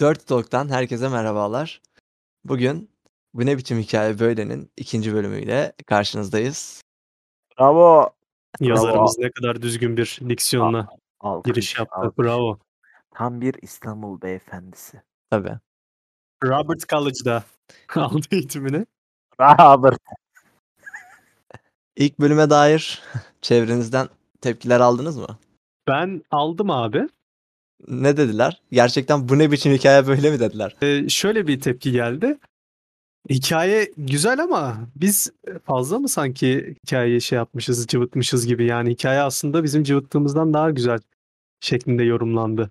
Dört Talk'tan herkese merhabalar. Bugün Bu Ne Biçim Hikaye Böyle'nin ikinci bölümüyle karşınızdayız. Bravo. Yazarımız ne kadar düzgün bir diksiyonla Alkış, giriş yaptı. alkış. Bravo. Tam bir İstanbul beyefendisi. Tabii. Robert College'da aldı eğitimini. Robert. İlk bölüme dair çevrenizden tepkiler aldınız mı? Ben aldım abi. Ne dediler? Gerçekten bu ne biçim hikaye böyle mi dediler? Ee, şöyle bir tepki geldi. Hikaye güzel ama biz fazla mı sanki hikayeyi şey yapmışız, cıvıtmışız gibi. Yani hikaye aslında bizim cıvıttığımızdan daha güzel şeklinde yorumlandı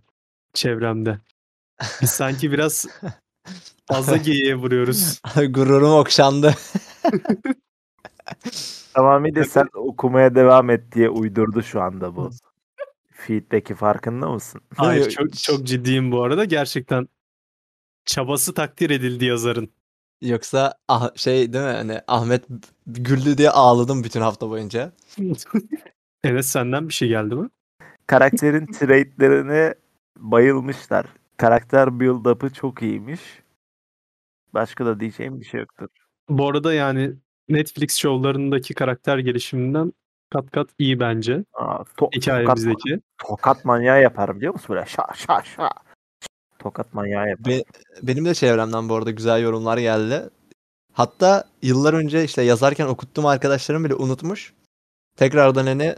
çevremde. Biz sanki biraz fazla geyiğe vuruyoruz. Gururum okşandı. Tamamıyla sen okumaya devam et diye uydurdu şu anda bu. Feedback'i farkında mısın? Hayır çok, çok ciddiyim bu arada. Gerçekten çabası takdir edildi yazarın. Yoksa ah, şey değil mi? Hani Ahmet güldü diye ağladım bütün hafta boyunca. Enes senden bir şey geldi mi? Karakterin traitlerine bayılmışlar. Karakter build-up'ı çok iyiymiş. Başka da diyeceğim bir şey yoktur. Bu arada yani Netflix şovlarındaki karakter gelişiminden kat kat iyi bence. Aa, to- tokat, Hikayemizdeki. tokat manyağı yapar biliyor musun? Böyle şa şa şa. Tokat manyağı yapar. Be- benim de çevremden bu arada güzel yorumlar geldi. Hatta yıllar önce işte yazarken okuttuğum arkadaşlarım bile unutmuş. Tekrardan hani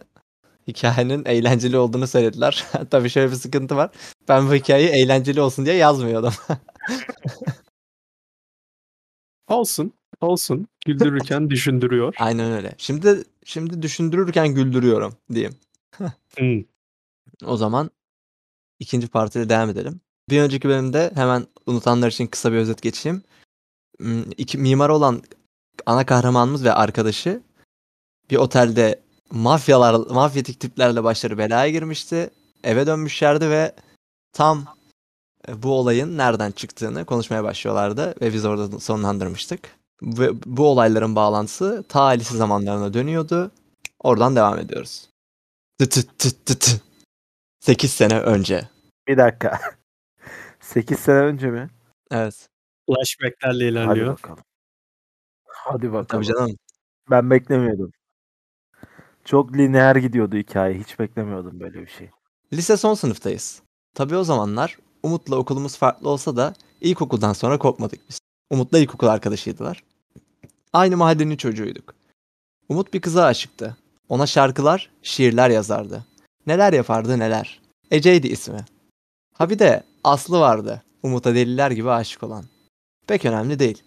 hikayenin eğlenceli olduğunu söylediler. Tabii şöyle bir sıkıntı var. Ben bu hikayeyi eğlenceli olsun diye yazmıyordum. Olsun. Olsun. Güldürürken düşündürüyor. Aynen öyle. Şimdi şimdi düşündürürken güldürüyorum diyeyim. Hmm. O zaman ikinci partiyle devam edelim. Bir önceki bölümde hemen unutanlar için kısa bir özet geçeyim. Hmm, İki mimar olan ana kahramanımız ve arkadaşı bir otelde mafyalar, mafyatik tiplerle başları belaya girmişti. Eve dönmüşlerdi ve tam e, bu olayın nereden çıktığını konuşmaya başlıyorlardı ve biz orada sonlandırmıştık. Ve bu olayların bağlantısı ta lise zamanlarına dönüyordu. Oradan devam ediyoruz. Tı tı tı tı tı. 8 sene önce. Bir dakika. 8 sene önce mi? Evet. Flashback'lerle Hadi ilerliyor. bakalım. Hadi bakalım. Tabii canım. Ben beklemiyordum. Çok lineer gidiyordu hikaye. Hiç beklemiyordum böyle bir şey. Lise son sınıftayız. Tabii o zamanlar Umut'la okulumuz farklı olsa da ilkokuldan sonra kopmadık biz. Umut'la ilkokul arkadaşıydılar. Aynı mahallenin çocuğuyduk. Umut bir kıza aşıktı. Ona şarkılar, şiirler yazardı. Neler yapardı neler. Ece'ydi ismi. Ha bir de Aslı vardı. Umut'a deliler gibi aşık olan. Pek önemli değil.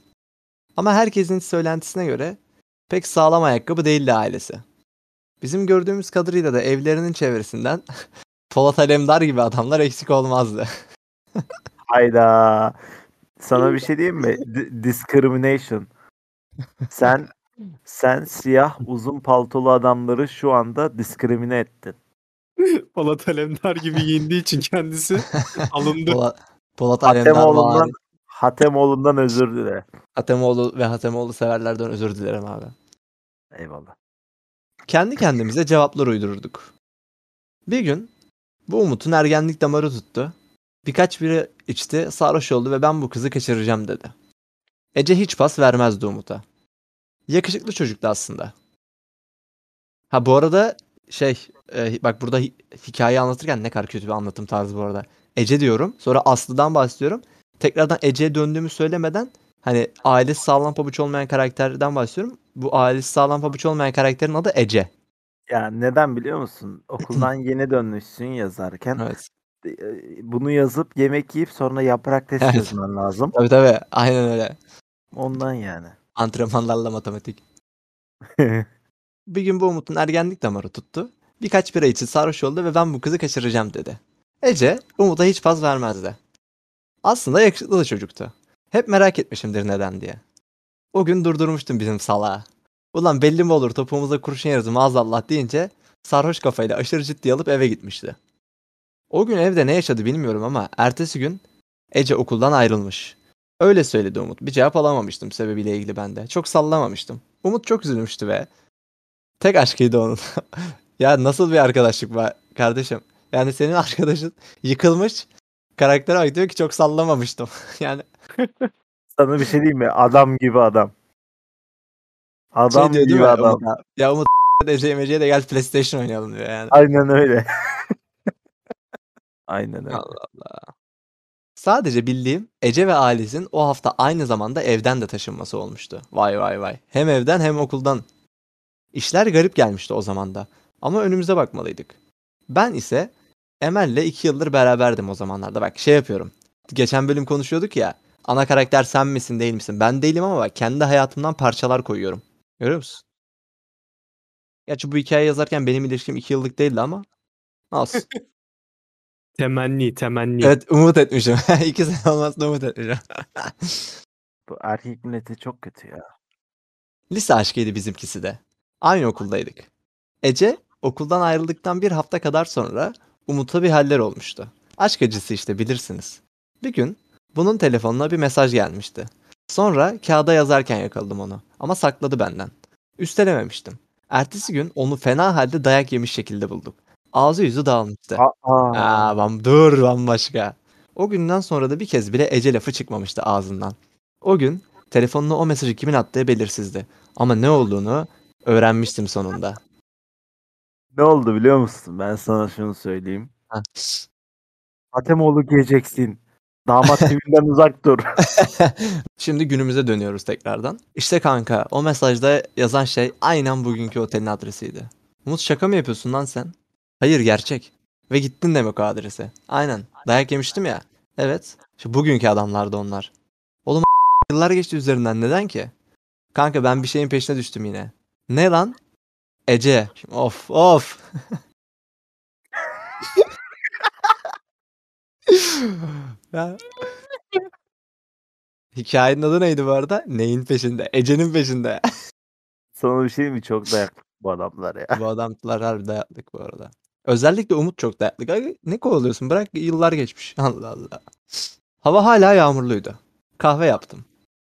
Ama herkesin söylentisine göre pek sağlam ayakkabı değildi ailesi. Bizim gördüğümüz kadarıyla da evlerinin çevresinden Polat Alemdar gibi adamlar eksik olmazdı. Hayda. Sana bir şey diyeyim mi? D- discrimination. Sen sen siyah uzun paltolu adamları şu anda diskrimine ettin. Polat Alemdar gibi giyindiği için kendisi alındı. Polat, Polat Alemdar Hatemoğlu'ndan, var. Hatemoğlu'ndan özür dile. Hatemoğlu ve Hatemoğlu severlerden özür dilerim abi. Eyvallah. Kendi kendimize cevaplar uydururduk. Bir gün bu Umut'un ergenlik damarı tuttu. Birkaç biri içti, sarhoş oldu ve ben bu kızı kaçıracağım dedi. Ece hiç pas vermezdi Umut'a. Yakışıklı çocuktu aslında. Ha bu arada şey e, bak burada hi- hikayeyi anlatırken ne kadar kötü bir anlatım tarzı bu arada. Ece diyorum sonra Aslı'dan bahsediyorum. Tekrardan Ece'ye döndüğümü söylemeden hani ailesi sağlam pabuç olmayan karakterden bahsediyorum. Bu ailesi sağlam pabuç olmayan karakterin adı Ece. Ya neden biliyor musun? Okuldan yeni dönmüşsün yazarken. Evet. E, Bunu yazıp yemek yiyip sonra yaprak testi Evet. çözmen lazım. Tabii tabii. Aynen öyle. Ondan yani. Antrenmanlarla matematik. Bir gün bu Umut'un ergenlik damarı tuttu. Birkaç bira içi sarhoş oldu ve ben bu kızı kaçıracağım dedi. Ece Umut'a hiç paz vermezdi. Aslında yakışıklı da çocuktu. Hep merak etmişimdir neden diye. O gün durdurmuştum bizim salağı. Ulan belli mi olur topuğumuza kurşun yarızı maazallah deyince sarhoş kafayla aşırı ciddi alıp eve gitmişti. O gün evde ne yaşadı bilmiyorum ama ertesi gün Ece okuldan ayrılmış. Öyle söyledi Umut. Bir cevap alamamıştım sebebiyle ilgili ben de. Çok sallamamıştım. Umut çok üzülmüştü ve tek aşkıydı onun. ya nasıl bir arkadaşlık var kardeşim? Yani senin arkadaşın yıkılmış. Karaktere bak diyor ki çok sallamamıştım. yani Sana bir şey diyeyim mi? Adam gibi adam. Adam şey diyor gibi adam. Umut'a? Ya Umut Ece Mece'ye de gel PlayStation oynayalım diyor yani. Aynen öyle. Aynen öyle. Allah Allah. Sadece bildiğim Ece ve Alice'in o hafta aynı zamanda evden de taşınması olmuştu. Vay vay vay. Hem evden hem okuldan. İşler garip gelmişti o zaman da. Ama önümüze bakmalıydık. Ben ise Emel'le iki yıldır beraberdim o zamanlarda. Bak şey yapıyorum. Geçen bölüm konuşuyorduk ya. Ana karakter sen misin değil misin? Ben değilim ama bak kendi hayatımdan parçalar koyuyorum. Görüyor musun? Gerçi bu hikaye yazarken benim ilişkim iki yıllık değildi ama olsun. Temenni, temenni. Evet umut etmişim. İki sene olmasını umut etmişim. Bu erkek milleti çok kötü ya. Lise aşkıydı bizimkisi de. Aynı okuldaydık. Ece okuldan ayrıldıktan bir hafta kadar sonra Umut'a bir haller olmuştu. Aşk acısı işte bilirsiniz. Bir gün bunun telefonuna bir mesaj gelmişti. Sonra kağıda yazarken yakaladım onu ama sakladı benden. Üstelememiştim. Ertesi gün onu fena halde dayak yemiş şekilde bulduk. Ağzı yüzü dağılmıştı. Aa, Aa, bam, dur bambaşka. O günden sonra da bir kez bile Ece lafı çıkmamıştı ağzından. O gün telefonuna o mesajı kimin attığı belirsizdi. Ama ne olduğunu öğrenmiştim sonunda. ne oldu biliyor musun? Ben sana şunu söyleyeyim. Atemoğlu giyeceksin. Damat evinden uzak dur. Şimdi günümüze dönüyoruz tekrardan. İşte kanka o mesajda yazan şey aynen bugünkü otelin adresiydi. Umut şaka mı yapıyorsun lan sen? Hayır gerçek. Ve gittin demek o adrese. Aynen. Dayak yemiştim ya. Evet. İşte bugünkü adamlardı onlar. Oğlum yıllar geçti üzerinden neden ki? Kanka ben bir şeyin peşine düştüm yine. Ne lan? Ece. Of of. ya. Hikayenin adı neydi bu arada? Neyin peşinde? Ece'nin peşinde. Sana bir şey mi? Çok dayak bu adamlar ya. bu adamlar harbi dayaklık bu arada. Özellikle Umut çok. Ay, Ne kovalıyorsun? Bırak yıllar geçmiş. Allah Allah. Hava hala yağmurluydu. Kahve yaptım.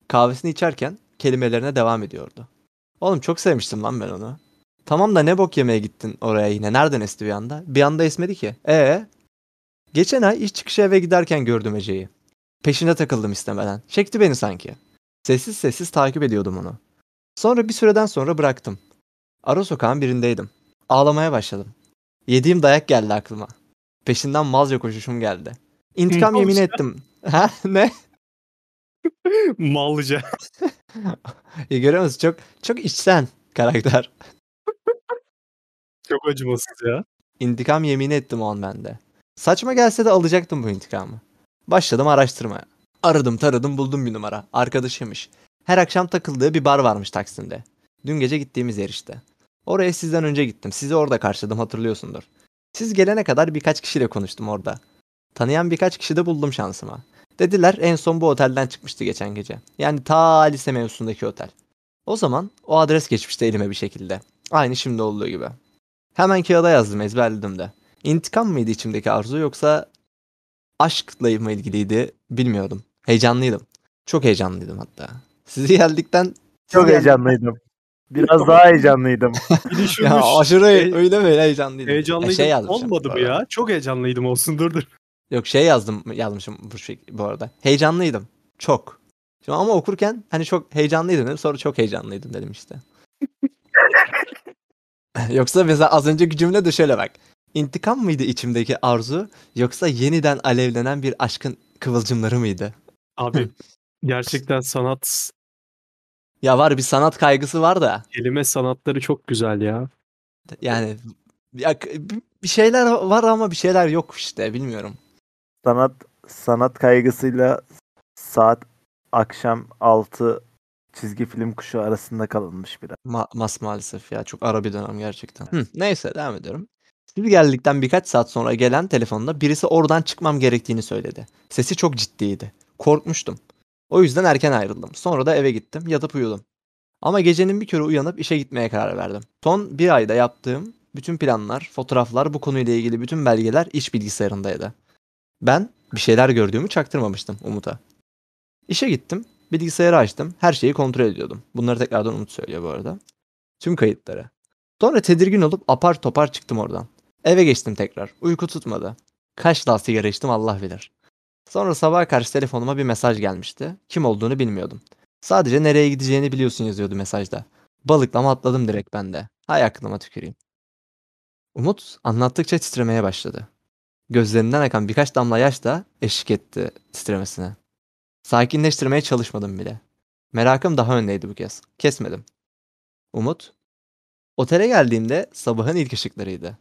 Kahvesini içerken kelimelerine devam ediyordu. Oğlum çok sevmiştim lan ben onu. Tamam da ne bok yemeye gittin oraya yine? Nereden esti bir anda? Bir anda esmedi ki. Ee? Geçen ay iş çıkışı eve giderken gördüm Ece'yi. Peşine takıldım istemeden. Çekti beni sanki. Sessiz sessiz takip ediyordum onu. Sonra bir süreden sonra bıraktım. Ara sokağın birindeydim. Ağlamaya başladım. Yediğim dayak geldi aklıma. Peşinden malca koşuşum geldi. İntikam yemin Malca? ettim. Ha ne? Mallıca. Ya görüyor musun? Çok çok içten karakter. Çok acımasız ya. İntikam yemin ettim o an bende. Saçma gelse de alacaktım bu intikamı. Başladım araştırmaya. Aradım taradım buldum bir numara. Arkadaşıymış. Her akşam takıldığı bir bar varmış Taksim'de. Dün gece gittiğimiz yer işte. Oraya sizden önce gittim. Sizi orada karşıladım hatırlıyorsundur. Siz gelene kadar birkaç kişiyle konuştum orada. Tanıyan birkaç kişi de buldum şansıma. Dediler en son bu otelden çıkmıştı geçen gece. Yani ta lise mevzusundaki otel. O zaman o adres geçmişti elime bir şekilde. Aynı şimdi olduğu gibi. Hemen kağıda yazdım ezberledim de. İntikam mıydı içimdeki arzu yoksa aşkla mı ilgiliydi bilmiyordum. Heyecanlıydım. Çok heyecanlıydım hatta. Sizi geldikten Çok heyecanlıydım. Biraz daha heyecanlıydım. Ya aşırı Hey- öyle böyle heyecanlıydım. Heyecanlıydım. E, şey yazmışım Olmadı bu mı ya? Çok heyecanlıydım olsun dur dur. Yok şey yazdım yazmışım bu, şey, bu arada. Heyecanlıydım. Çok. Şimdi ama okurken hani çok heyecanlıydım dedim. Sonra çok heyecanlıydım dedim işte. yoksa mesela az önceki cümle de şöyle bak. İntikam mıydı içimdeki arzu yoksa yeniden alevlenen bir aşkın kıvılcımları mıydı? Abi gerçekten sanat, Ya var bir sanat kaygısı var da kelime sanatları çok güzel ya. yani ya, bir şeyler var ama bir şeyler yok işte bilmiyorum. Sanat sanat kaygısıyla saat akşam 6 çizgi film kuşu arasında kalınmış biraz. Ma- mas maalesef ya çok ara bir dönem gerçekten. Hı, neyse devam ediyorum. Siz geldikten birkaç saat sonra gelen telefonda birisi oradan çıkmam gerektiğini söyledi. Sesi çok ciddiydi. Korkmuştum. O yüzden erken ayrıldım. Sonra da eve gittim, yatıp uyudum. Ama gecenin bir körü uyanıp işe gitmeye karar verdim. Son bir ayda yaptığım bütün planlar, fotoğraflar, bu konuyla ilgili bütün belgeler iş bilgisayarındaydı. Ben bir şeyler gördüğümü çaktırmamıştım Umut'a. İşe gittim, bilgisayarı açtım, her şeyi kontrol ediyordum. Bunları tekrardan Umut söylüyor bu arada. Tüm kayıtları. Sonra tedirgin olup apar topar çıktım oradan. Eve geçtim tekrar. Uyku tutmadı. Kaç daha sigara içtim Allah bilir. Sonra sabaha karşı telefonuma bir mesaj gelmişti. Kim olduğunu bilmiyordum. Sadece nereye gideceğini biliyorsun yazıyordu mesajda. Balıklama atladım direkt ben de. Hay aklıma tüküreyim. Umut anlattıkça titremeye başladı. Gözlerinden akan birkaç damla yaş da eşlik etti titremesine. Sakinleştirmeye çalışmadım bile. Merakım daha öndeydi bu kez. Kesmedim. Umut, otele geldiğimde sabahın ilk ışıklarıydı.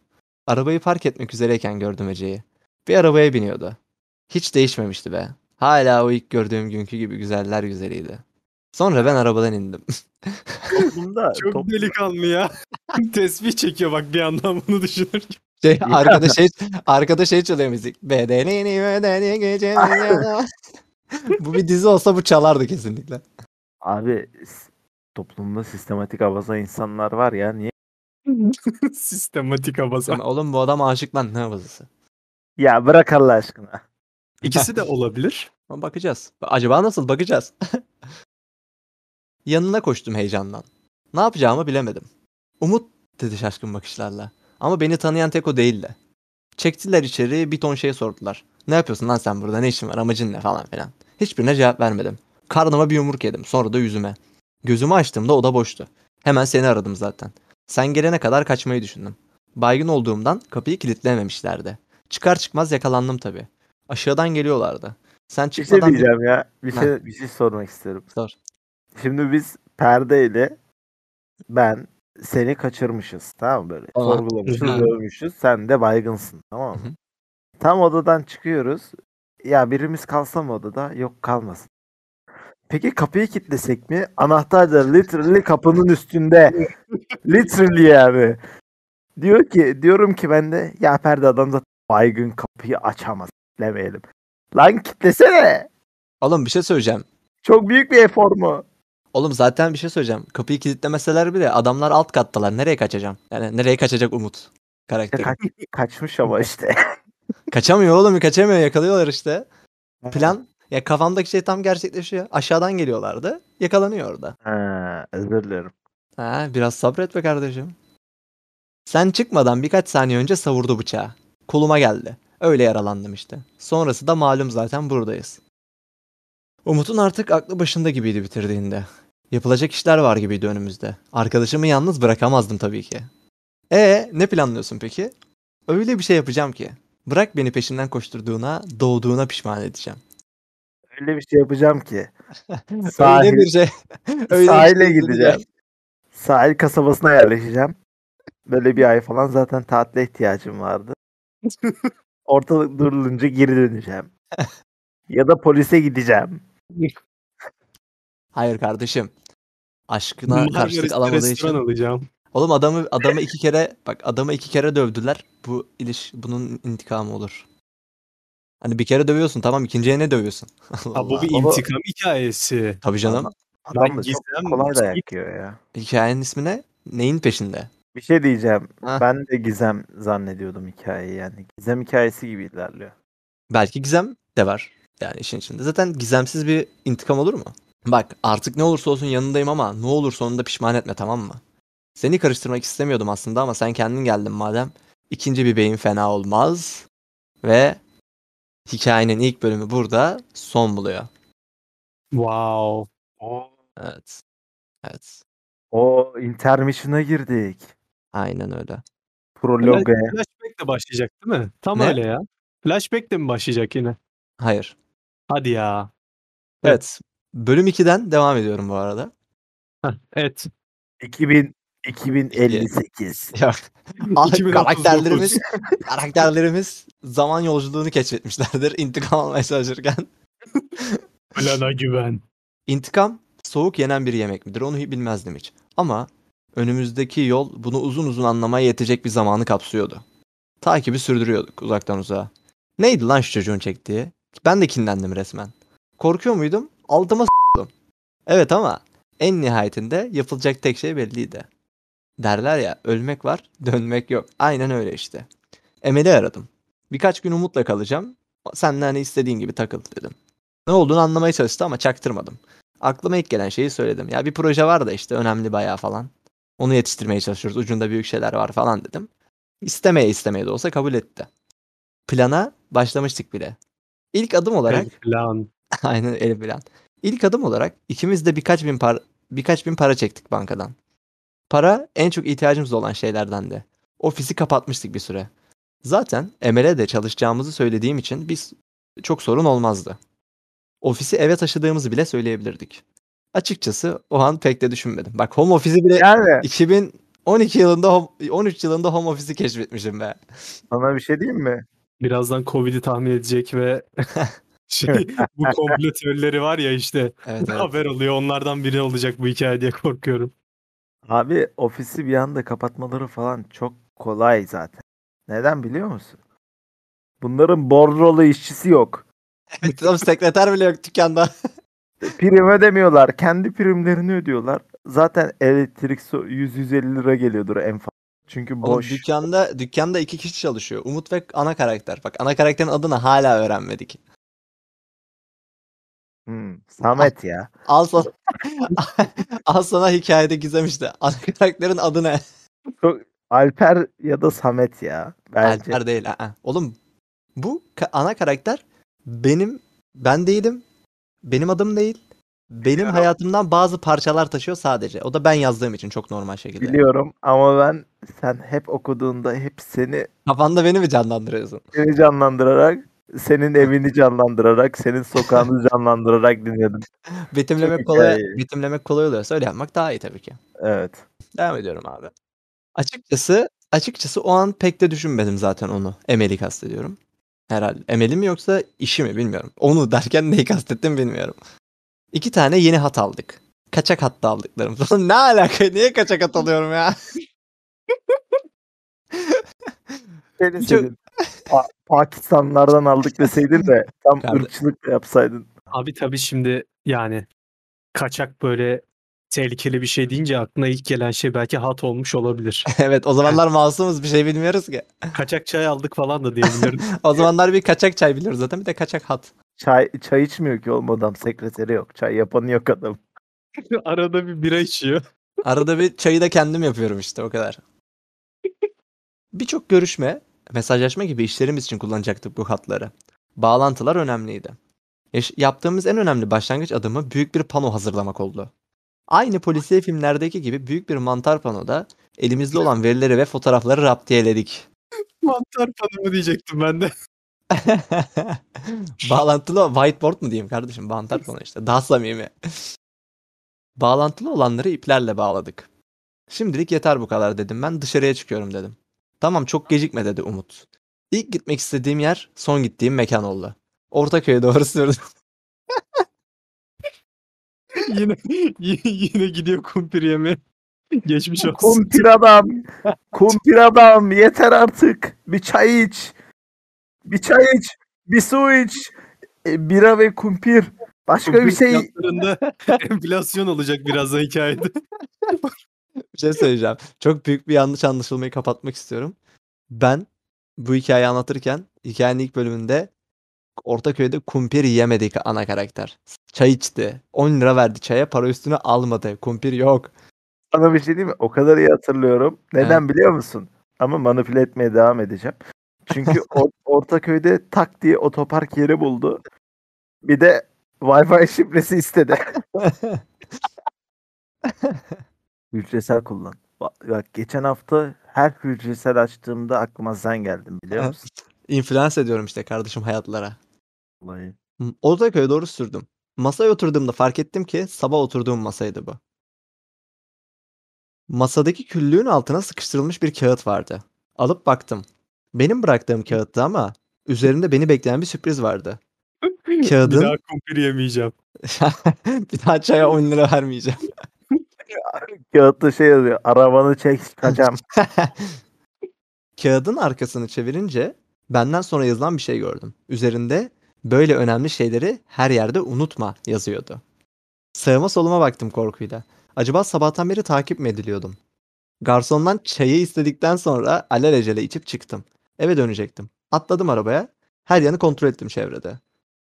Arabayı park etmek üzereyken gördüm Ece'yi. Bir arabaya biniyordu. Hiç değişmemişti be. Hala o ilk gördüğüm günkü gibi güzeller güzeliydi. Sonra ben arabadan indim. Toplumda, Çok top- delikanlı ya. Tesbih çekiyor bak bir yandan bunu düşünürken. Şey, arkada şey arkada şey çalıyor müzik. Bedenini bedeni geceni Bu bir dizi olsa bu çalardı kesinlikle. Abi toplumda sistematik abaza insanlar var ya niye? Sistematik abaza. Oğlum bu adam aşık lan ne havası. Ya bırak Allah aşkına. İkisi de olabilir. Ama bakacağız. Acaba nasıl bakacağız. Yanına koştum heyecandan. Ne yapacağımı bilemedim. Umut dedi şaşkın bakışlarla. Ama beni tanıyan tek o değildi. Çektiler içeri bir ton şey sordular. Ne yapıyorsun lan sen burada ne işin var amacın ne falan filan. Hiçbirine cevap vermedim. Karnıma bir yumruk yedim sonra da yüzüme. Gözümü açtığımda oda boştu. Hemen seni aradım zaten. Sen gelene kadar kaçmayı düşündüm. Baygın olduğumdan kapıyı kilitlememişlerdi. Çıkar çıkmaz yakalandım tabii. Aşağıdan geliyorlardı. Sen Bir şey çıkmadan diyeceğim ya. Bir Ha. şey bir şey sormak isterim. Sor. Şimdi biz perdeyle ben seni kaçırmışız tamam mı böyle? Sorgulamışız, dövmüşüz. Sen de baygınsın tamam mı? Tam odadan çıkıyoruz. Ya birimiz kalsa mı odada? Yok kalmasın. Peki kapıyı kilitlesek mi? Anahtar da literally kapının üstünde. literally yani. Diyor ki diyorum ki ben de ya perde adam da baygın kapıyı açamaz. Demeyelim. Lan kilitlesene. Oğlum bir şey söyleyeceğim. Çok büyük bir efor mu? Oğlum zaten bir şey söyleyeceğim. Kapıyı kilitlemeseler bile adamlar alt kattalar. Nereye kaçacağım? Yani nereye kaçacak Umut karakteri? kaç- kaçmış ama işte. Kaçamıyor oğlum kaçamıyor yakalıyorlar işte. Plan ya kafamdaki şey tam gerçekleşiyor. Aşağıdan geliyorlardı. Yakalanıyor orada. Ha, özür dilerim. Ha, biraz sabret be kardeşim. Sen çıkmadan birkaç saniye önce savurdu bıçağı. Koluma geldi. Öyle yaralandım işte. Sonrası da malum zaten buradayız. Umut'un artık aklı başında gibiydi bitirdiğinde. Yapılacak işler var gibiydi önümüzde. Arkadaşımı yalnız bırakamazdım tabii ki. E ne planlıyorsun peki? Öyle bir şey yapacağım ki. Bırak beni peşinden koşturduğuna, doğduğuna pişman edeceğim. Öyle bir şey yapacağım ki. Öyle Sahil, bir şey. Öyle bir sahile şey gideceğim. Sahil kasabasına yerleşeceğim. Böyle bir ay falan zaten tatile ihtiyacım vardı. Ortalık durulunca geri döneceğim. ya da polise gideceğim. Hayır kardeşim. Aşkına Marmaris'te karşılık alamadığı için. alacağım. Oğlum adamı adamı iki kere bak adamı iki kere dövdüler. Bu iliş bunun intikamı olur. Hani bir kere dövüyorsun tamam ikinciye ne dövüyorsun? Allah Ha, bu bir Ama- intikam hikayesi. Tabii canım. Adam Ben da çok kolay dayak yiyor ya. Hikayenin ismi ne? Neyin peşinde? Bir şey diyeceğim. Ha. Ben de gizem zannediyordum hikayeyi yani. Gizem hikayesi gibi ilerliyor. Belki gizem de var. Yani işin içinde. Zaten gizemsiz bir intikam olur mu? Bak artık ne olursa olsun yanındayım ama ne olur sonunda pişman etme tamam mı? Seni karıştırmak istemiyordum aslında ama sen kendin geldin madem. İkinci bir beyin fena olmaz. Ve hikayenin ilk bölümü burada son buluyor. Wow. Evet. Evet. O intermission'a girdik. Aynen öyle. Prologue. Flashback de başlayacak değil mi? Tam Ne? öyle ya. Flashback de mi başlayacak yine? Hayır. Hadi ya. Evet. Bölüm 2'den devam ediyorum bu arada. Heh, evet. 2000 2058. Ya, ah, 2039. karakterlerimiz karakterlerimiz zaman yolculuğunu keşfetmişlerdir intikam almaya çalışırken. Plana güven. İntikam soğuk yenen bir yemek midir? Onu bilmezdim hiç. Ama önümüzdeki yol bunu uzun uzun anlamaya yetecek bir zamanı kapsıyordu. Takibi sürdürüyorduk uzaktan uzağa. Neydi lan şu çocuğun çektiği? Ben de kinlendim resmen. Korkuyor muydum? Altıma s**tim. Evet ama en nihayetinde yapılacak tek şey belliydi. Derler ya ölmek var dönmek yok. Aynen öyle işte. Emel'i aradım. Birkaç gün umutla kalacağım. Sen de hani istediğin gibi takıl dedim. Ne olduğunu anlamaya çalıştı ama çaktırmadım. Aklıma ilk gelen şeyi söyledim. Ya bir proje var da işte önemli bayağı falan. Onu yetiştirmeye çalışıyoruz. Ucunda büyük şeyler var falan dedim. İstemeye istemeye de olsa kabul etti. Plana başlamıştık bile. İlk adım olarak El plan. aynen el bilen. İlk adım olarak ikimiz de birkaç bin par birkaç bin para çektik bankadan. Para en çok ihtiyacımız olan şeylerdendi. Ofisi kapatmıştık bir süre. Zaten Emel'e çalışacağımızı söylediğim için biz çok sorun olmazdı. Ofisi eve taşıdığımızı bile söyleyebilirdik. Açıkçası o an pek de düşünmedim. Bak home office'i bile Yani 2012 yılında home- 13 yılında home office'i keşfetmişim be. sana bir şey diyeyim mi? Birazdan Covid'i tahmin edecek ve şey, bu komplo teorileri var ya işte Evet, evet. haber oluyor. Onlardan biri olacak bu hikaye diye korkuyorum. Abi ofisi bir anda kapatmaları falan çok kolay zaten. Neden biliyor musun? Bunların bordrolu işçisi yok. Evet, oğlum sekreter bile yok dükkanda. Prim ödemiyorlar. Kendi primlerini ödüyorlar. Zaten elektrik su 100-150 lira geliyordur en fazla. Çünkü Oğlum boş. dükkanda dükkanda iki kişi çalışıyor. Umut ve ana karakter. Bak ana karakterin adını hala öğrenmedik. Hmm, Samet ya. Al sana, al sana hikayede gizem işte. Ana karakterin adı ne? Çok Alper ya da Samet ya. Bence. Alper değil. aa. Oğlum bu ka- ana karakter benim ben değilim. Benim adım değil. Benim Biliyorum. hayatımdan bazı parçalar taşıyor sadece. O da ben yazdığım için çok normal şekilde. Biliyorum ama ben sen hep okuduğunda hep seni Kafanda beni mi canlandırıyorsun? seni canlandırarak senin evini canlandırarak senin sokağını canlandırarak dinledim. Betimlemek Çok kolay, hikaye. betimlemek kolay oluyorsa öyle yapmak daha iyi tabii ki. Evet. Devam ediyorum abi. Açıkçası açıkçası o an pek de düşünmedim zaten onu. Emel'i kastediyorum. Herhalde. Emel'i mi yoksa işi mi bilmiyorum. Onu derken neyi kastettim bilmiyorum. İki tane yeni hat aldık. Kaçak hatta aldıklarım. ne alaka? Niye kaçak hat alıyorum ya? Senin, Çok- senin Pa- Pakistanlılardan aldık deseydin de tam Kardeş- ırkçılık da yapsaydın. Abi tabii şimdi yani kaçak böyle tehlikeli bir şey deyince aklına ilk gelen şey belki hat olmuş olabilir. evet o zamanlar masumuz bir şey bilmiyoruz ki. kaçak çay aldık falan da diyebilirim. O zamanlar bir kaçak çay biliyoruz zaten bir de kaçak hat. Çay çay içmiyor ki oğlum adam sekreteri yok. Çay yapanı yok adam. Arada bir bira içiyor. Arada bir çayı da kendim yapıyorum işte o kadar. Birçok görüşme, mesajlaşma gibi işlerimiz için kullanacaktık bu hatları. Bağlantılar önemliydi. Yaş- yaptığımız en önemli başlangıç adımı büyük bir pano hazırlamak oldu. Aynı polisiye filmlerdeki gibi büyük bir mantar panoda elimizde olan verileri ve fotoğrafları raptiyeledik. Mantar panımı diyecektim ben de. Bağlantılı whiteboard mu diyeyim kardeşim? Mantar pano işte. Daha samimi. Bağlantılı olanları iplerle bağladık. Şimdilik yeter bu kadar dedim ben dışarıya çıkıyorum dedim. Tamam çok gecikme dedi Umut. İlk gitmek istediğim yer son gittiğim mekan oldu. Ortaköy'e doğru sürdüm. yine yine gidiyor kumpir yemeye. Geçmiş olsun. Kumpir adam. Kumpir adam. Yeter artık. Bir çay iç. Bir çay iç. Bir su iç. E, bira ve kumpir. Başka bir Kumpir şey. fiyatlarında enflasyon olacak birazdan hikayede. Bir şey söyleyeceğim. Çok büyük bir yanlış anlaşılmayı kapatmak istiyorum. Ben bu hikayeyi anlatırken hikayenin ilk bölümünde Ortaköy'de kumpir yemedik ana karakter. Çay içti. 10 lira verdi çaya para üstüne almadı. Kumpir yok. Sana bir şey diyeyim mi? O kadar iyi hatırlıyorum. Neden biliyor musun? Ama manipüle etmeye devam edeceğim. Çünkü Or- Ortaköy'de tak diye otopark yeri buldu. Bir de Wi-Fi şifresi istedi. Hücresel kullan. Bak, bak geçen hafta her hücresel açtığımda aklıma sen geldin biliyor Evet. musun? İnfluence ediyorum işte kardeşim hayatlara. Vallahi. Ortaköy'e doğru sürdüm. Masaya oturduğumda fark ettim ki sabah oturduğum masaydı bu. Masadaki küllüğün altına sıkıştırılmış bir kağıt vardı. Alıp baktım. Benim bıraktığım kağıttı ama üzerinde beni bekleyen bir sürpriz vardı. Kağıdın- Bir daha kumpir yemeyeceğim. bir daha çaya 10 lira vermeyeceğim. Kağıtta şey yazıyor. Arabanı çek kaçam. Kağıdın arkasını çevirince benden sonra yazılan bir şey gördüm. Üzerinde böyle önemli şeyleri her yerde unutma yazıyordu. Sağıma soluma baktım korkuyla. Acaba sabahtan beri takip mi ediliyordum? Garsondan çayı istedikten sonra alelacele içip çıktım. Eve dönecektim. Atladım arabaya. Her yanı kontrol ettim çevrede.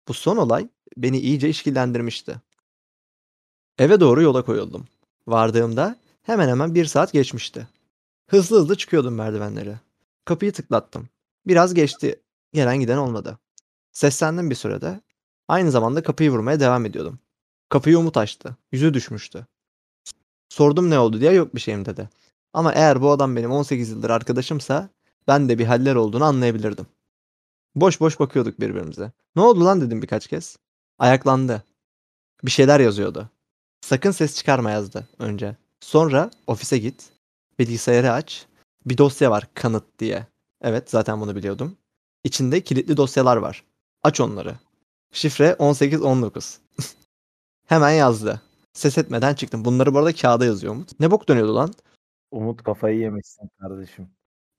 Bu son olay beni iyice işkillendirmişti. Eve doğru yola koyuldum. Vardığımda hemen hemen bir saat geçmişti. Hızlı hızlı çıkıyordum merdivenleri. Kapıyı tıklattım. Biraz geçti. Gelen giden olmadı. Seslendim bir sürede. Aynı zamanda kapıyı vurmaya devam ediyordum. Kapıyı Umut açtı. Yüzü düşmüştü. Sordum ne oldu diye yok bir şeyim dedi. Ama eğer bu adam benim 18 yıldır arkadaşımsa ben de bir haller olduğunu anlayabilirdim. Boş boş bakıyorduk birbirimize. Ne oldu lan dedim birkaç kez. Ayaklandı. Bir şeyler yazıyordu. Sakın ses çıkarma yazdı önce. Sonra ofise git. Bilgisayarı aç. Bir dosya var kanıt diye. Evet zaten bunu biliyordum. İçinde kilitli dosyalar var. Aç onları. Şifre 1819. Hemen yazdı. Ses etmeden çıktım. Bunları bu arada kağıda yazıyor Umut. Ne bok dönüyordu lan? Umut kafayı yemişsin kardeşim.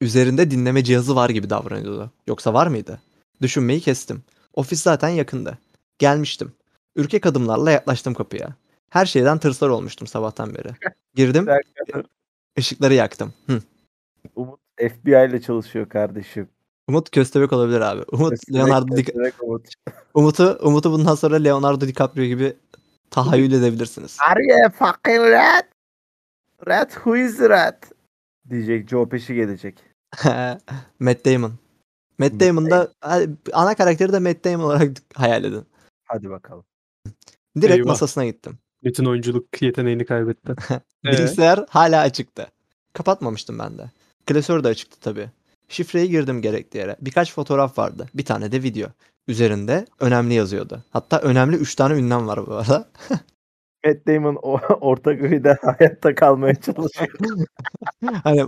Üzerinde dinleme cihazı var gibi davranıyordu. Yoksa var mıydı? Düşünmeyi kestim. Ofis zaten yakındı. Gelmiştim. Ürkek adımlarla yaklaştım kapıya. Her şeyden tırsar olmuştum sabahtan beri. Girdim, ışıkları yaktım. Hı. Umut FBI ile çalışıyor kardeşim. Umut köstebek olabilir abi. Umut Köstebek, Leonardo Di- köstebek Umut. Umut'u Umut'u bundan sonra Leonardo DiCaprio gibi tahayyül edebilirsiniz. Are you a fucking rat? Rat who is rat? Diyecek Joe Pesci gelecek. Matt Damon. Matt Damon da ana karakteri de Matt Damon olarak hayal edin. Hadi bakalım. Direkt Eyvah. masasına gittim. Bütün oyunculuk yeteneğini kaybetti. Ee? Bilgisayar hala açıktı. Kapatmamıştım ben de. Klasör de açıktı tabii. Şifreyi girdim gerektiği yere. Birkaç fotoğraf vardı. Bir tane de video. Üzerinde önemli yazıyordu. Hatta önemli 3 tane ünlem var bu arada. Matt Damon o, Ortaköy'de hayatta kalmaya çalışıyor. hani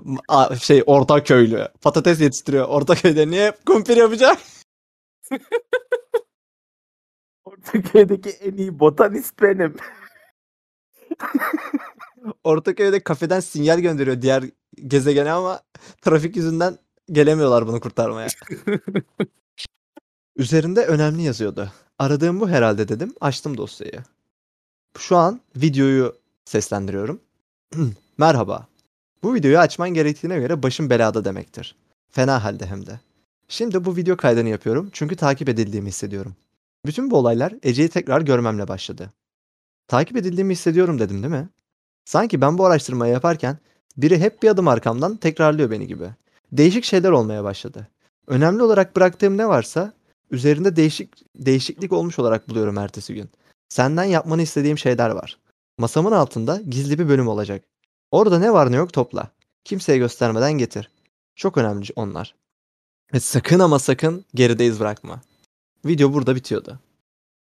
şey orta köylü. Patates yetiştiriyor. Orta köyde niye kumpir yapacak? Ortaköy'deki en iyi botanist benim. Ortaköy'de kafeden sinyal gönderiyor diğer gezegene ama trafik yüzünden gelemiyorlar bunu kurtarmaya. Üzerinde önemli yazıyordu. Aradığım bu herhalde dedim. Açtım dosyayı. Şu an videoyu seslendiriyorum. Merhaba. Bu videoyu açman gerektiğine göre başım belada demektir. Fena halde hem de. Şimdi bu video kaydını yapıyorum çünkü takip edildiğimi hissediyorum. Bütün bu olaylar Ece'yi tekrar görmemle başladı. Takip edildiğimi hissediyorum dedim değil mi? Sanki ben bu araştırmayı yaparken biri hep bir adım arkamdan tekrarlıyor beni gibi. Değişik şeyler olmaya başladı. Önemli olarak bıraktığım ne varsa üzerinde değişik değişiklik olmuş olarak buluyorum ertesi gün. Senden yapmanı istediğim şeyler var. Masamın altında gizli bir bölüm olacak. Orada ne var ne yok topla. Kimseye göstermeden getir. Çok önemli onlar. Ve sakın ama sakın geride iz bırakma. Video burada bitiyordu.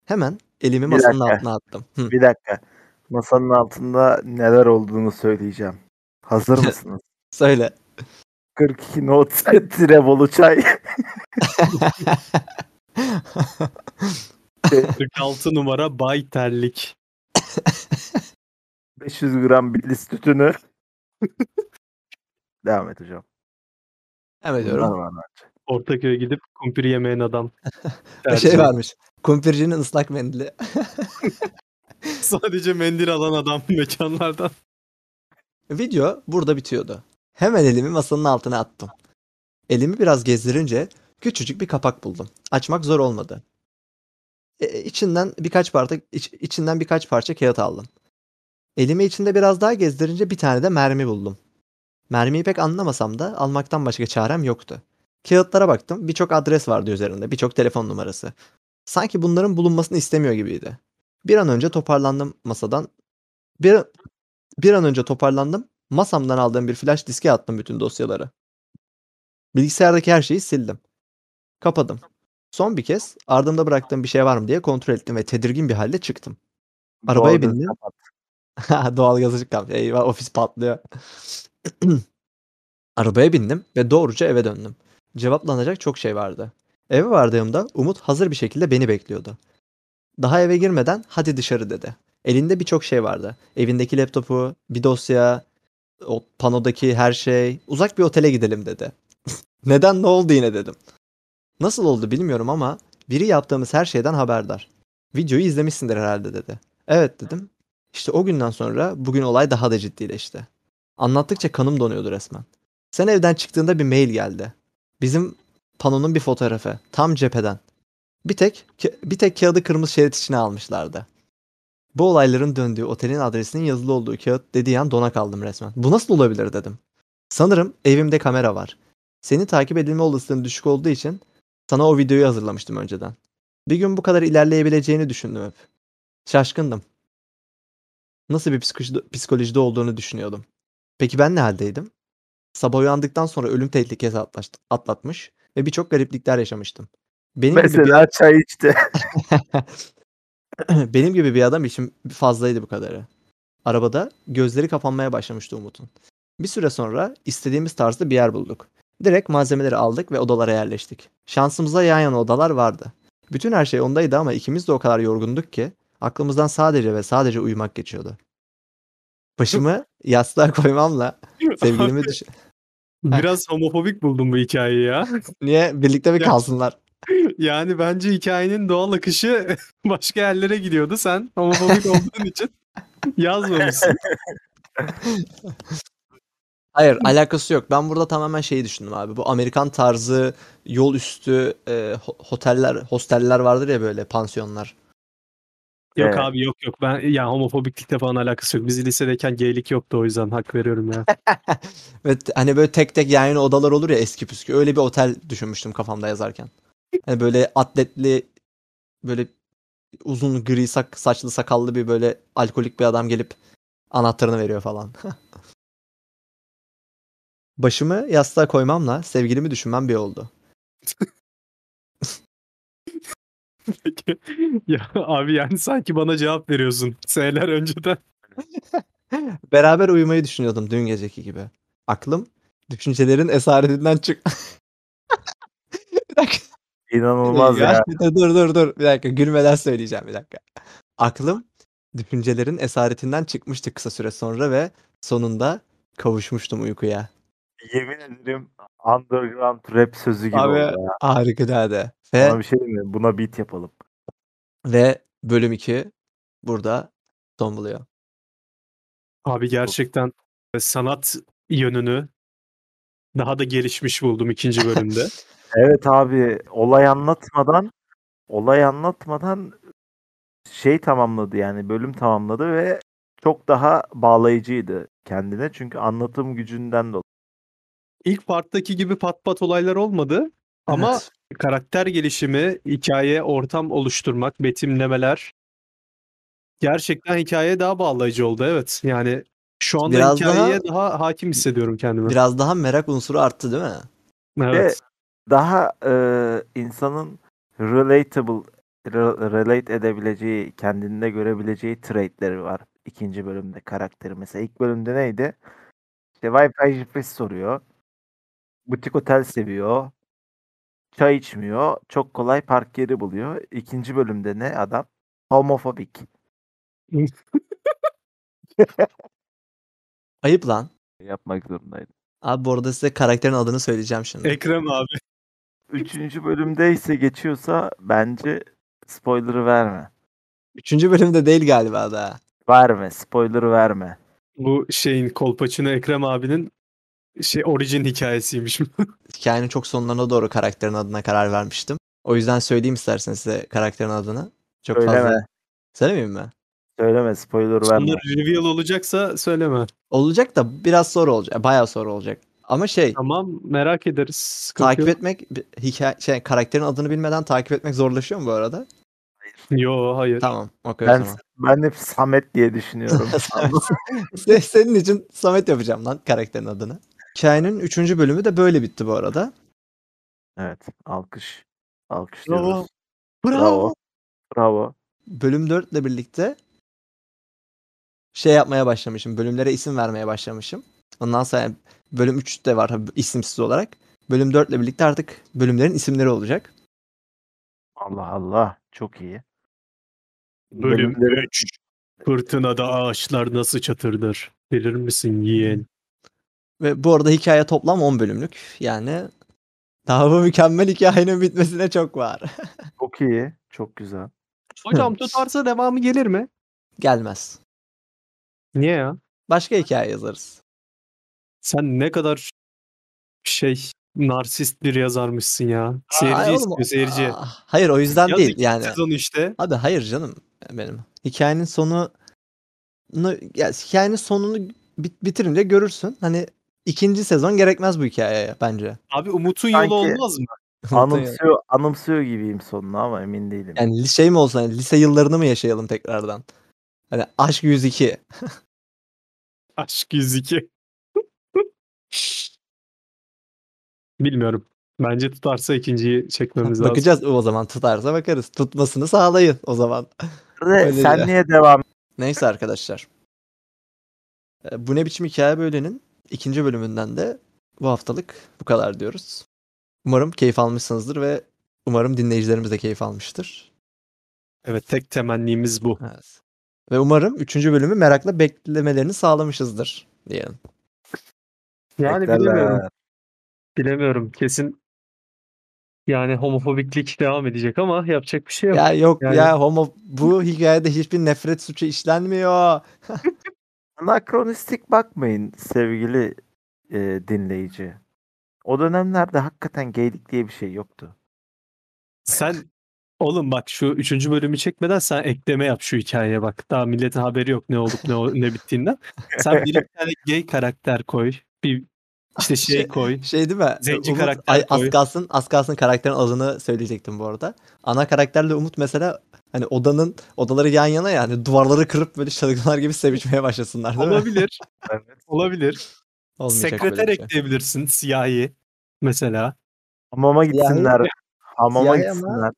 Hemen elimi Bir masanın dakika. altına attım. Hı. Bir dakika. Masanın altında neler olduğunu söyleyeceğim. Hazır mısınız? Söyle. 42 not tire bolu çay. 46 numara Bay Terlik. 500 gram Baileys tütünü. Devam et hocam. Hemen Bunlar diyorum. var bence. Ortaköy'e gidip kumpir yemeyen adam. Bir şey varmış. Kumpircinin ıslak mendili. Sadece mendil alan adam mekanlardan. Video burada bitiyordu. Hemen elimi masanın altına attım. Elimi biraz gezdirince küçücük bir kapak buldum. Açmak zor olmadı. E, içinden birkaç parça iç- içinden birkaç parça kağıt aldım. Elimi içinde biraz daha gezdirince bir tane de mermi buldum. Mermiyi pek anlamasam da almaktan başka çarem yoktu. Kağıtlara baktım. Birçok adres vardı üzerinde. Birçok telefon numarası. Sanki bunların bulunmasını istemiyor gibiydi. Bir an önce toparlandım masadan. Bir, bir an önce toparlandım. Masamdan aldığım bir flash diske attım bütün dosyaları. Bilgisayardaki her şeyi sildim. Kapadım. Son bir kez ardımda bıraktığım bir şey var mı diye kontrol ettim ve tedirgin bir halde çıktım. Arabaya Doğru, bindim. Doğalgaz ışık kalmış. Eyvah ofis patlıyor. Arabaya bindim ve doğruca eve döndüm. Cevaplanacak çok şey vardı. Eve vardığımda Umut hazır bir şekilde beni bekliyordu. Daha eve girmeden hadi dışarı dedi. Elinde birçok şey vardı. Evindeki laptopu, bir dosya, o panodaki her şey. Uzak bir otele gidelim dedi. Neden ne oldu yine dedim. Nasıl oldu bilmiyorum ama biri yaptığımız her şeyden haberdar. Videoyu izlemişsindir herhalde dedi. Evet dedim. İşte o günden sonra bugün olay daha da ciddileşti. Anlattıkça kanım donuyordu resmen. Sen evden çıktığında bir mail geldi. Bizim panonun bir fotoğrafı. Tam cepheden. Bir tek bir tek kağıdı kırmızı şerit içine almışlardı. Bu olayların döndüğü otelin adresinin yazılı olduğu kağıt dediği an dona kaldım resmen. Bu nasıl olabilir dedim. Sanırım evimde kamera var. Seni takip edilme olasılığın düşük olduğu için sana o videoyu hazırlamıştım önceden. Bir gün bu kadar ilerleyebileceğini düşündüm hep. Şaşkındım. Nasıl bir psikoloji- psikolojide olduğunu düşünüyordum. Peki ben ne haldeydim? Sabah uyandıktan sonra ölüm tehlikesi atlatmış ve birçok gariplikler yaşamıştım. Benim gibi bir Mesela çay içti. Benim gibi bir adam için fazlaydı bu kadarı. Arabada gözleri kapanmaya başlamıştı Umut'un. Bir süre sonra istediğimiz tarzda bir yer bulduk. Direkt malzemeleri aldık ve odalara yerleştik. Şansımıza yan yana odalar vardı. Bütün her şey ondaydı ama ikimiz de o kadar yorgunduk ki aklımızdan sadece ve sadece uyumak geçiyordu. Başımı yastığa koymamla sevgilimi düş... Biraz homofobik buldum bu hikayeyi ya. Niye? Birlikte mi kalsınlar? Yani bence hikayenin doğal akışı başka yerlere gidiyordu. Sen homofobik olduğun için yazmamışsın. Hayır alakası yok. Ben burada tamamen şeyi düşündüm abi. Bu Amerikan tarzı yol üstü e, ho- oteller, hosteller vardır ya böyle pansiyonlar. Yok Evet. abi yok yok. Ben ya homofobiklikle falan alakası yok. Biz lisedeyken geylik yoktu o yüzden hak veriyorum ya. Ve t- hani böyle tek tek yan yana odalar olur ya eski püskü. Öyle bir otel düşünmüştüm kafamda yazarken. Hani böyle atletli böyle uzun gri sak saçlı sakallı bir böyle alkolik bir adam gelip anahtarını veriyor falan. Başımı yastığa koymamla sevgilimi düşünmem bir oldu. Peki. ya abi yani sanki bana cevap veriyorsun. Seneler önceden. Beraber uyumayı düşünüyordum dün geceki gibi. Aklım düşüncelerin esaretinden çık. bir dakika. İnanılmaz ya. Dur dur dur dur. Bir dakika gülmeden söyleyeceğim bir dakika. Aklım düşüncelerin esaretinden çıkmıştı kısa süre sonra ve sonunda kavuşmuştum uykuya. Yemin ederim underground rap sözü gibi Abi, oldu ya. Harikulade. Ve, Sana bir şey mi? Buna beat yapalım. ve bölüm 2 burada son buluyor. Abi gerçekten sanat yönünü daha da gelişmiş buldum ikinci bölümde. Evet abi olay anlatmadan olay anlatmadan şey tamamladı yani bölüm tamamladı ve çok daha bağlayıcıydı kendine çünkü anlatım gücünden dolayı. İlk parttaki gibi pat pat olaylar olmadı. Ama Evet. karakter gelişimi, hikaye, ortam oluşturmak, betimlemeler gerçekten hikayeye daha bağlayıcı oldu. Evet. Yani şu anda Biraz hikayeye daha... hakim hissediyorum kendimi. biraz daha merak unsuru arttı değil mi? Evet. Daha e, insanın relatable re- relate edebileceği, kendinde görebileceği traitleri var ikinci bölümde karakteri. Mesela ilk bölümde neydi? İşte Wi-Fi şifresi soruyor. Butik otel seviyor. Çay içmiyor. Çok kolay park yeri buluyor. İkinci bölümde ne adam? Homofobik. Ayıp lan. Yapmak zorundaydı. Abi bu arada size karakterin adını söyleyeceğim şimdi. Ekrem abi. Üçüncü bölümde ise geçiyorsa bence spoiler'ı verme. Üçüncü bölümde değil galiba daha. Verme. Spoiler'ı verme. Bu şeyin Kolpaçino Ekrem abinin şey orijin hikayesiymiş. Hikayenin çok sonlarına doğru karakterin adına karar vermiştim. O yüzden söyleyeyim isterseniz size karakterin adını. Çok Söyleme. fazla. Söylemeyeyim mi? Söyleme. Spoiler verme. Sonları reveal olacaksa söyleme. Olacak da biraz sonra olacak. Bayağı sonra olacak. Ama şey Tamam merak ederiz. Sıkıntı takip yok. etmek hikaye şey karakterin adını bilmeden takip etmek zorlaşıyor mu bu arada? Yo hayır. Tamam. Okey Ben, o zaman. ben hep Samet diye düşünüyorum. Se- Senin için Samet yapacağım lan karakterin adını. Hikayenin üçüncü bölümü de böyle bitti bu arada. evet. Alkış. Alkışlıyoruz. Bravo. Bravo. Bravo. Bölüm 4 ile birlikte şey yapmaya başlamışım. Bölümlere isim vermeye başlamışım. Ondan sonra bölüm 3 de var tabii isimsiz olarak. Bölüm 4 ile birlikte artık bölümlerin isimleri olacak. Allah Allah. Çok iyi. Bölüm Bölümleri- 3. Fırtınada ağaçlar nasıl çatırdır? Bilir misin yeğen? Ve bu arada hikaye toplam 10 bölümlük. Yani daha bu mükemmel hikayenin bitmesine çok var. Çok iyi. Çok güzel. Hocam tutarsa devamı gelir mi? Gelmez. Niye ya? Başka hikaye yazarız. Sen ne kadar şey narsist bir yazarmışsın ya. Seyirci oğlum, istiyor seyirci. aa, hayır o yüzden Yaz değil yani. Sezon işte. Abi hayır canım benim. Hikayenin sonu ya hikayenin sonunu bit- bitirince görürsün. Hani ikinci sezon gerekmez bu hikayeye bence. Abi Umut'un Sanki- yolu olmaz mı? Anımsıyor, anımsıyor gibiyim sonunu ama emin değilim. Yani şey mi olsun hani lise yıllarını mı yaşayalım tekrardan? Hani aşk 102. Aşk 102. Bilmiyorum. Bence tutarsa ikinciyi çekmemiz lazım. Bakacağız o zaman tutarsa bakarız. Tutmasını sağlayın o zaman. Öyle sen niye devam Neyse arkadaşlar. Ee, Bu ne biçim hikaye böylenin ikinci bölümünden de bu haftalık bu kadar diyoruz. Umarım keyif almışsınızdır ve umarım dinleyicilerimiz de keyif almıştır. Evet tek temennimiz bu. Evet. Ve umarım üçüncü bölümü merakla beklemelerini sağlamışızdır diyelim. Yani Beklerler. bilemiyorum. Bilemiyorum. Kesin yani homofobiklik devam edecek ama yapacak bir şey yok. Ya yok Yani- ya homo bu hikayede hiçbir nefret suçu işlenmiyor. Anakronistik bakmayın sevgili e, dinleyici. O dönemlerde hakikaten geylik diye bir şey yoktu. Sen oğlum bak şu üçüncü bölümü çekmeden sen ekleme yap şu hikayeye bak. Daha milletin haberi yok ne olup ne ne bittiğinden. Sen bir tane gay karakter koy. Bir işte şey Şey- koy. Şey değil mi? Zenci Umut, karakter ay, az koy. kalsın, az kalsın karakterin adını söyleyecektim bu arada. Ana karakterle Umut mesela hani odanın odaları yan yana ya hani duvarları kırıp böyle çılgınlar gibi sevişmeye başlasınlar değil mi? Olabilir. Evet. Olabilir. Olmayacak Sekreter şey. ekleyebilirsin. Siyahi mesela. Hamama Siyahi- gitsinler. Hamama Siyahi ama- gitsinler.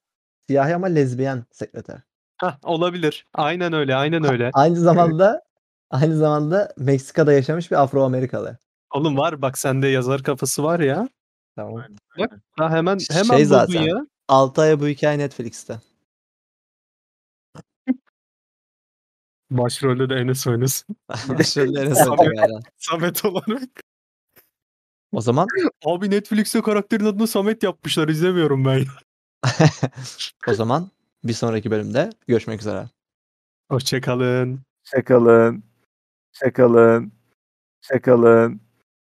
Siyahi ama lezbiyen sekreter. Hah, olabilir. Aynen öyle. Aynen öyle. Aynı zamanda aynı zamanda Meksika'da yaşamış bir Afro-Amerikalı. Oğlum var bak sende yazar kafası var ya. Tamam. Ha hemen Şey hemen buldun zaten. ya. 6 ay bu hikaye Netflix'te. Başrolde de Enes oynasın. Şöyle en azından yani. Samet olarak. O zaman Abi Netflix'te karakterin adını Samet yapmışlar. izlemiyorum ben. o zaman bir sonraki bölümde görüşmek üzere. Hoşçakalın. Şakalın. Şakalın. Şakalın.